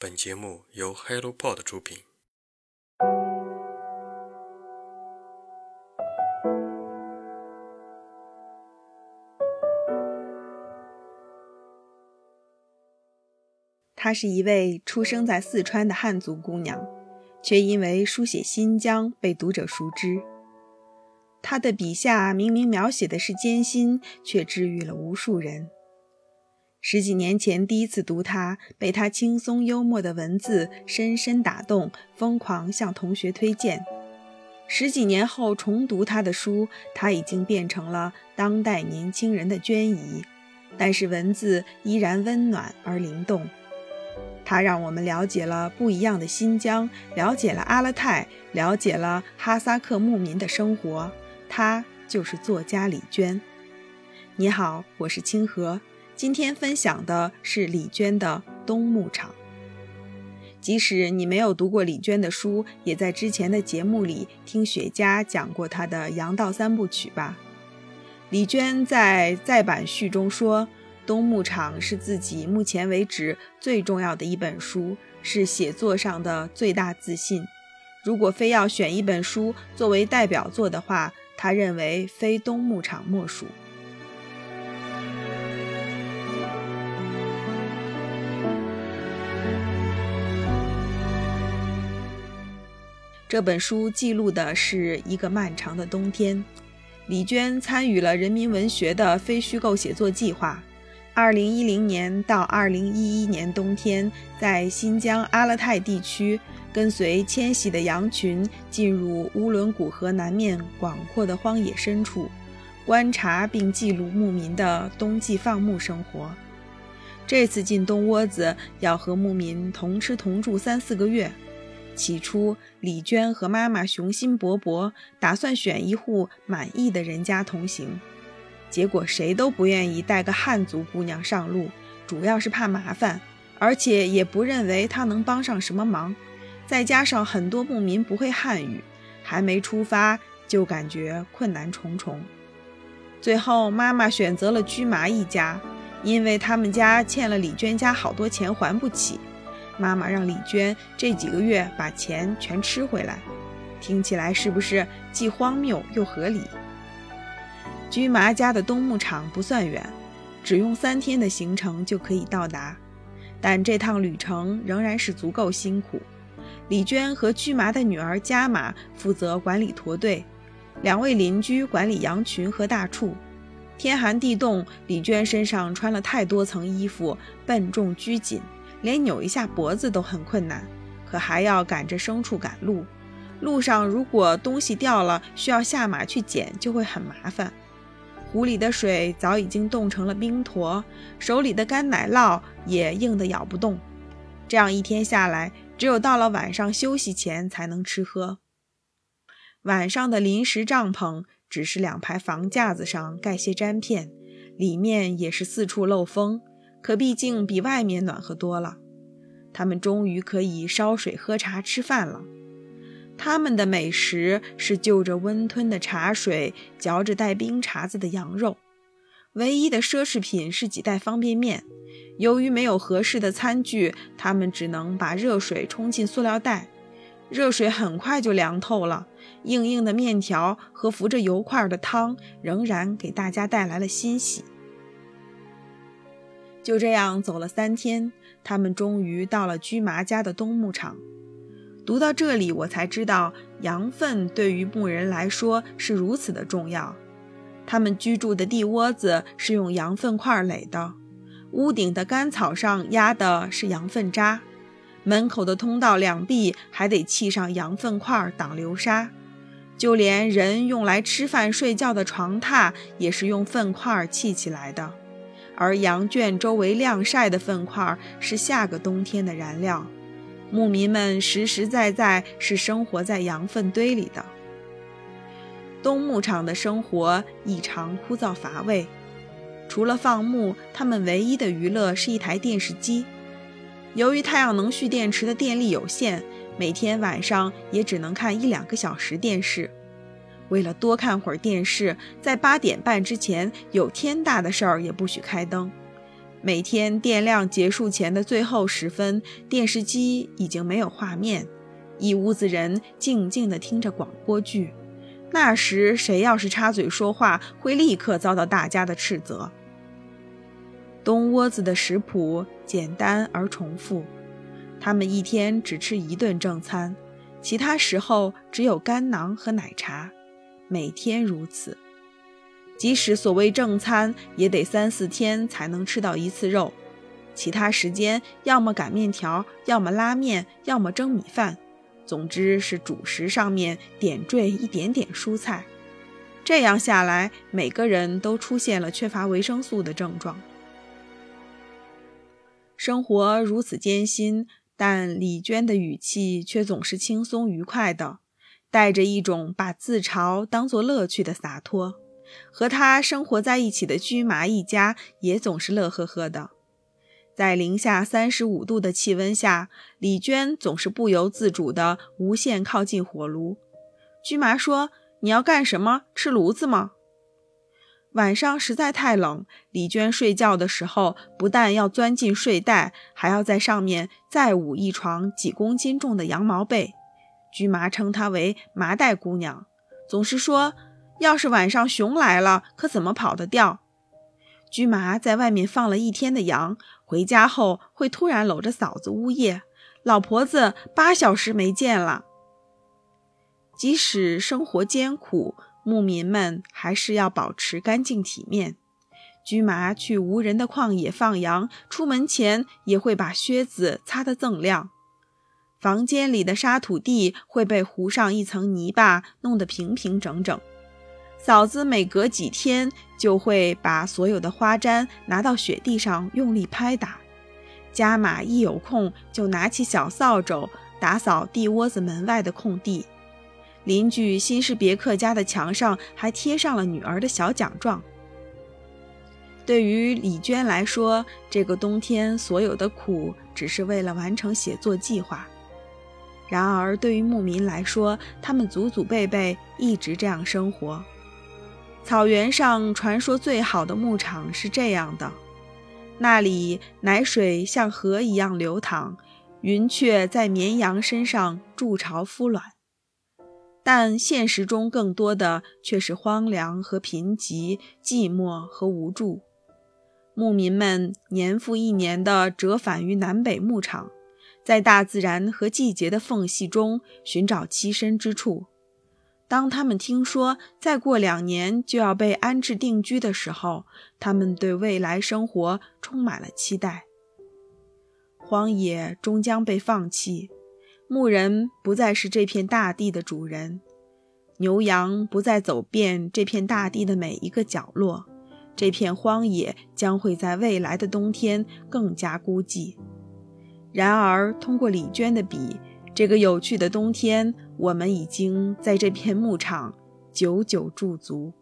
本节目由 HelloPod 出品。她是一位出生在四川的汉族姑娘，却因为书写新疆被读者熟知。她的笔下明明描写的是艰辛，却治愈了无数人。十几年前第一次读它，被它轻松幽默的文字深深打动，疯狂向同学推荐。十几年后重读他的书，他已经变成了当代年轻人的娟姨，但是文字依然温暖而灵动。他让我们了解了不一样的新疆，了解了阿勒泰，了解了哈萨克牧民的生活。他就是作家李娟。你好，我是清河。今天分享的是李娟的《冬牧场》。即使你没有读过李娟的书，也在之前的节目里听雪茄讲过她的《阳道三部曲》吧。李娟在再版序中说，《冬牧场》是自己目前为止最重要的一本书，是写作上的最大自信。如果非要选一本书作为代表作的话，他认为非《冬牧场》莫属。这本书记录的是一个漫长的冬天。李娟参与了人民文学的非虚构写作计划。2010年到2011年冬天，在新疆阿勒泰地区，跟随迁徙的羊群进入乌伦古河南面广阔的荒野深处，观察并记录牧民的冬季放牧生活。这次进冬窝子，要和牧民同吃同住三四个月。起初，李娟和妈妈雄心勃勃，打算选一户满意的人家同行。结果谁都不愿意带个汉族姑娘上路，主要是怕麻烦，而且也不认为她能帮上什么忙。再加上很多牧民不会汉语，还没出发就感觉困难重重。最后，妈妈选择了居麻一家，因为他们家欠了李娟家好多钱还不起。妈妈让李娟这几个月把钱全吃回来，听起来是不是既荒谬又合理？居麻家的冬牧场不算远，只用三天的行程就可以到达，但这趟旅程仍然是足够辛苦。李娟和居麻的女儿加玛负责管理驼队，两位邻居管理羊群和大畜。天寒地冻，李娟身上穿了太多层衣服，笨重拘谨。连扭一下脖子都很困难，可还要赶着牲畜赶路。路上如果东西掉了，需要下马去捡，就会很麻烦。壶里的水早已经冻成了冰坨，手里的干奶酪也硬得咬不动。这样一天下来，只有到了晚上休息前才能吃喝。晚上的临时帐篷只是两排房架子上盖些毡片，里面也是四处漏风。可毕竟比外面暖和多了，他们终于可以烧水、喝茶、吃饭了。他们的美食是就着温吞的茶水，嚼着带冰碴子的羊肉。唯一的奢侈品是几袋方便面。由于没有合适的餐具，他们只能把热水冲进塑料袋。热水很快就凉透了，硬硬的面条和浮着油块的汤仍然给大家带来了欣喜。就这样走了三天，他们终于到了居麻家的冬牧场。读到这里，我才知道羊粪对于牧人来说是如此的重要。他们居住的地窝子是用羊粪块垒的，屋顶的干草上压的是羊粪渣，门口的通道两壁还得砌上羊粪块挡流沙，就连人用来吃饭睡觉的床榻也是用粪块砌起来的。而羊圈周围晾晒的粪块是下个冬天的燃料，牧民们实实在在是生活在羊粪堆里的。冬牧场的生活异常枯燥乏味，除了放牧，他们唯一的娱乐是一台电视机。由于太阳能蓄电池的电力有限，每天晚上也只能看一两个小时电视。为了多看会儿电视，在八点半之前有天大的事儿也不许开灯。每天电量结束前的最后时分，电视机已经没有画面，一屋子人静静地听着广播剧。那时谁要是插嘴说话，会立刻遭到大家的斥责。东窝子的食谱简单而重复，他们一天只吃一顿正餐，其他时候只有干囊和奶茶，每天如此。即使所谓正餐，也得三四天才能吃到一次肉，其他时间要么擀面条，要么拉面，要么蒸米饭，总之是主食上面点缀一点点蔬菜。这样下来，每个人都出现了缺乏维生素的症状。生活如此艰辛，但李娟的语气却总是轻松愉快的，带着一种把自嘲当作乐趣的洒脱。和他生活在一起的驹麻一家也总是乐呵呵的。在零下三十五度的气温下，李娟总是不由自主地无限靠近火炉。驹麻说：“你要干什么？吃炉子吗？”晚上实在太冷，李娟睡觉的时候不但要钻进睡袋，还要在上面再捂一床几公斤重的羊毛被。驹麻称她为“麻袋姑娘”，总是说。要是晚上熊来了，可怎么跑得掉？驹麻在外面放了一天的羊，回家后会突然搂着嫂子呜咽：“老婆子，八小时没见了。”即使生活艰苦，牧民们还是要保持干净体面。驹麻去无人的旷野放羊，出门前也会把靴子擦得锃亮。房间里的沙土地会被糊上一层泥巴，弄得平平整整。嫂子每隔几天就会把所有的花毡拿到雪地上用力拍打，加马一有空就拿起小扫帚打扫地窝子门外的空地。邻居辛士别克家的墙上还贴上了女儿的小奖状。对于李娟来说，这个冬天所有的苦只是为了完成写作计划；然而对于牧民来说，他们祖祖辈辈一直这样生活。草原上传说最好的牧场是这样的：那里奶水像河一样流淌，云雀在绵羊身上筑巢孵卵。但现实中更多的却是荒凉和贫瘠、寂寞和无助。牧民们年复一年地折返于南北牧场，在大自然和季节的缝隙中寻找栖身之处。当他们听说再过两年就要被安置定居的时候，他们对未来生活充满了期待。荒野终将被放弃，牧人不再是这片大地的主人，牛羊不再走遍这片大地的每一个角落，这片荒野将会在未来的冬天更加孤寂。然而，通过李娟的笔。这个有趣的冬天，我们已经在这片牧场久久驻足。